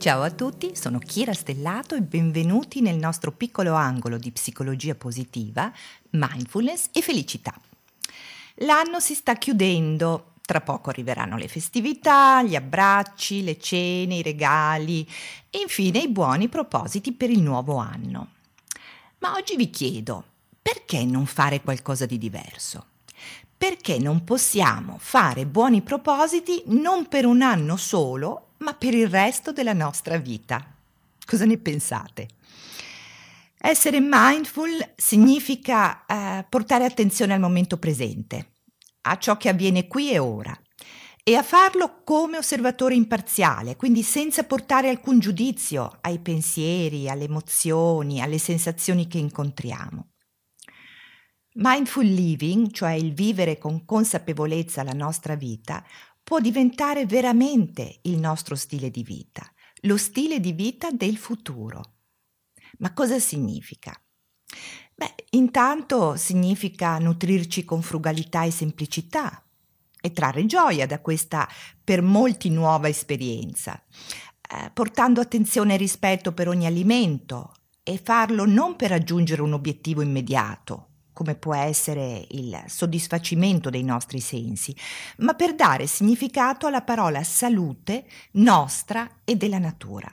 Ciao a tutti, sono Kira Stellato e benvenuti nel nostro piccolo angolo di psicologia positiva, mindfulness e felicità. L'anno si sta chiudendo, tra poco arriveranno le festività, gli abbracci, le cene, i regali e infine i buoni propositi per il nuovo anno. Ma oggi vi chiedo, perché non fare qualcosa di diverso? Perché non possiamo fare buoni propositi non per un anno solo, ma per il resto della nostra vita. Cosa ne pensate? Essere mindful significa eh, portare attenzione al momento presente, a ciò che avviene qui e ora, e a farlo come osservatore imparziale, quindi senza portare alcun giudizio ai pensieri, alle emozioni, alle sensazioni che incontriamo. Mindful living, cioè il vivere con consapevolezza la nostra vita, può diventare veramente il nostro stile di vita, lo stile di vita del futuro. Ma cosa significa? Beh, intanto significa nutrirci con frugalità e semplicità e trarre gioia da questa per molti nuova esperienza, eh, portando attenzione e rispetto per ogni alimento e farlo non per raggiungere un obiettivo immediato, come può essere il soddisfacimento dei nostri sensi, ma per dare significato alla parola salute nostra e della natura.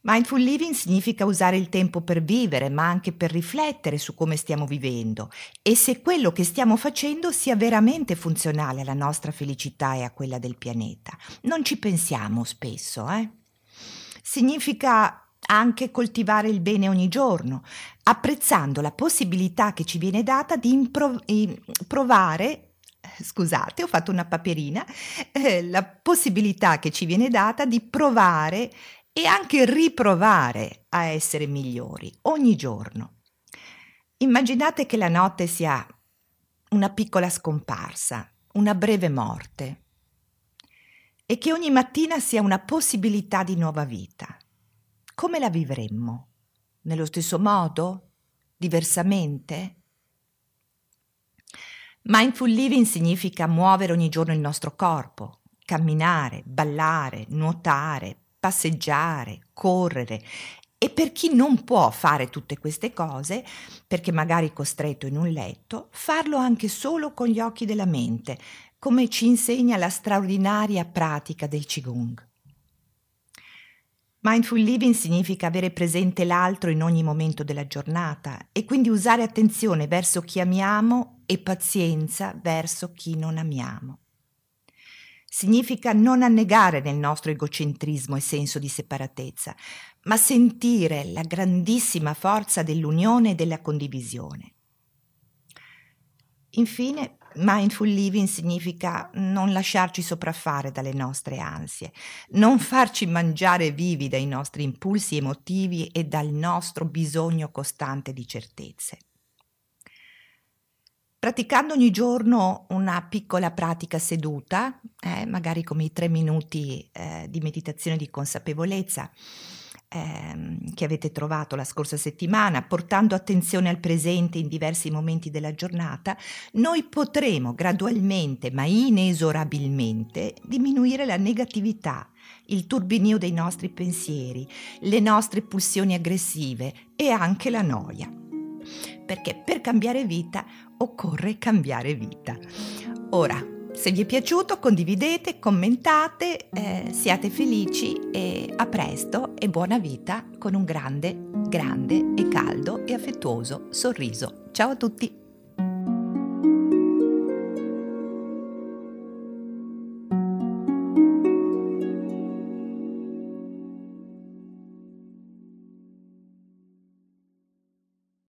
Mindful living significa usare il tempo per vivere, ma anche per riflettere su come stiamo vivendo e se quello che stiamo facendo sia veramente funzionale alla nostra felicità e a quella del pianeta. Non ci pensiamo spesso, eh? Significa anche coltivare il bene ogni giorno, apprezzando la possibilità che ci viene data di impro- provare scusate, ho fatto una paperina, eh, la possibilità che ci viene data di provare e anche riprovare a essere migliori ogni giorno. Immaginate che la notte sia una piccola scomparsa, una breve morte e che ogni mattina sia una possibilità di nuova vita come la vivremmo? Nello stesso modo? Diversamente? Mindful living significa muovere ogni giorno il nostro corpo, camminare, ballare, nuotare, passeggiare, correre e per chi non può fare tutte queste cose, perché magari costretto in un letto, farlo anche solo con gli occhi della mente, come ci insegna la straordinaria pratica del Qigong. Mindful living significa avere presente l'altro in ogni momento della giornata e quindi usare attenzione verso chi amiamo e pazienza verso chi non amiamo. Significa non annegare nel nostro egocentrismo e senso di separatezza, ma sentire la grandissima forza dell'unione e della condivisione. Infine, Mindful living significa non lasciarci sopraffare dalle nostre ansie, non farci mangiare vivi dai nostri impulsi emotivi e dal nostro bisogno costante di certezze. Praticando ogni giorno una piccola pratica seduta, eh, magari come i tre minuti eh, di meditazione di consapevolezza, ehm, che avete trovato la scorsa settimana, portando attenzione al presente in diversi momenti della giornata, noi potremo gradualmente ma inesorabilmente diminuire la negatività, il turbinio dei nostri pensieri, le nostre pulsioni aggressive e anche la noia. Perché per cambiare vita occorre cambiare vita. Ora, se vi è piaciuto condividete, commentate, eh, siate felici e a presto e buona vita con un grande, grande e caldo e affettuoso sorriso. Ciao a tutti!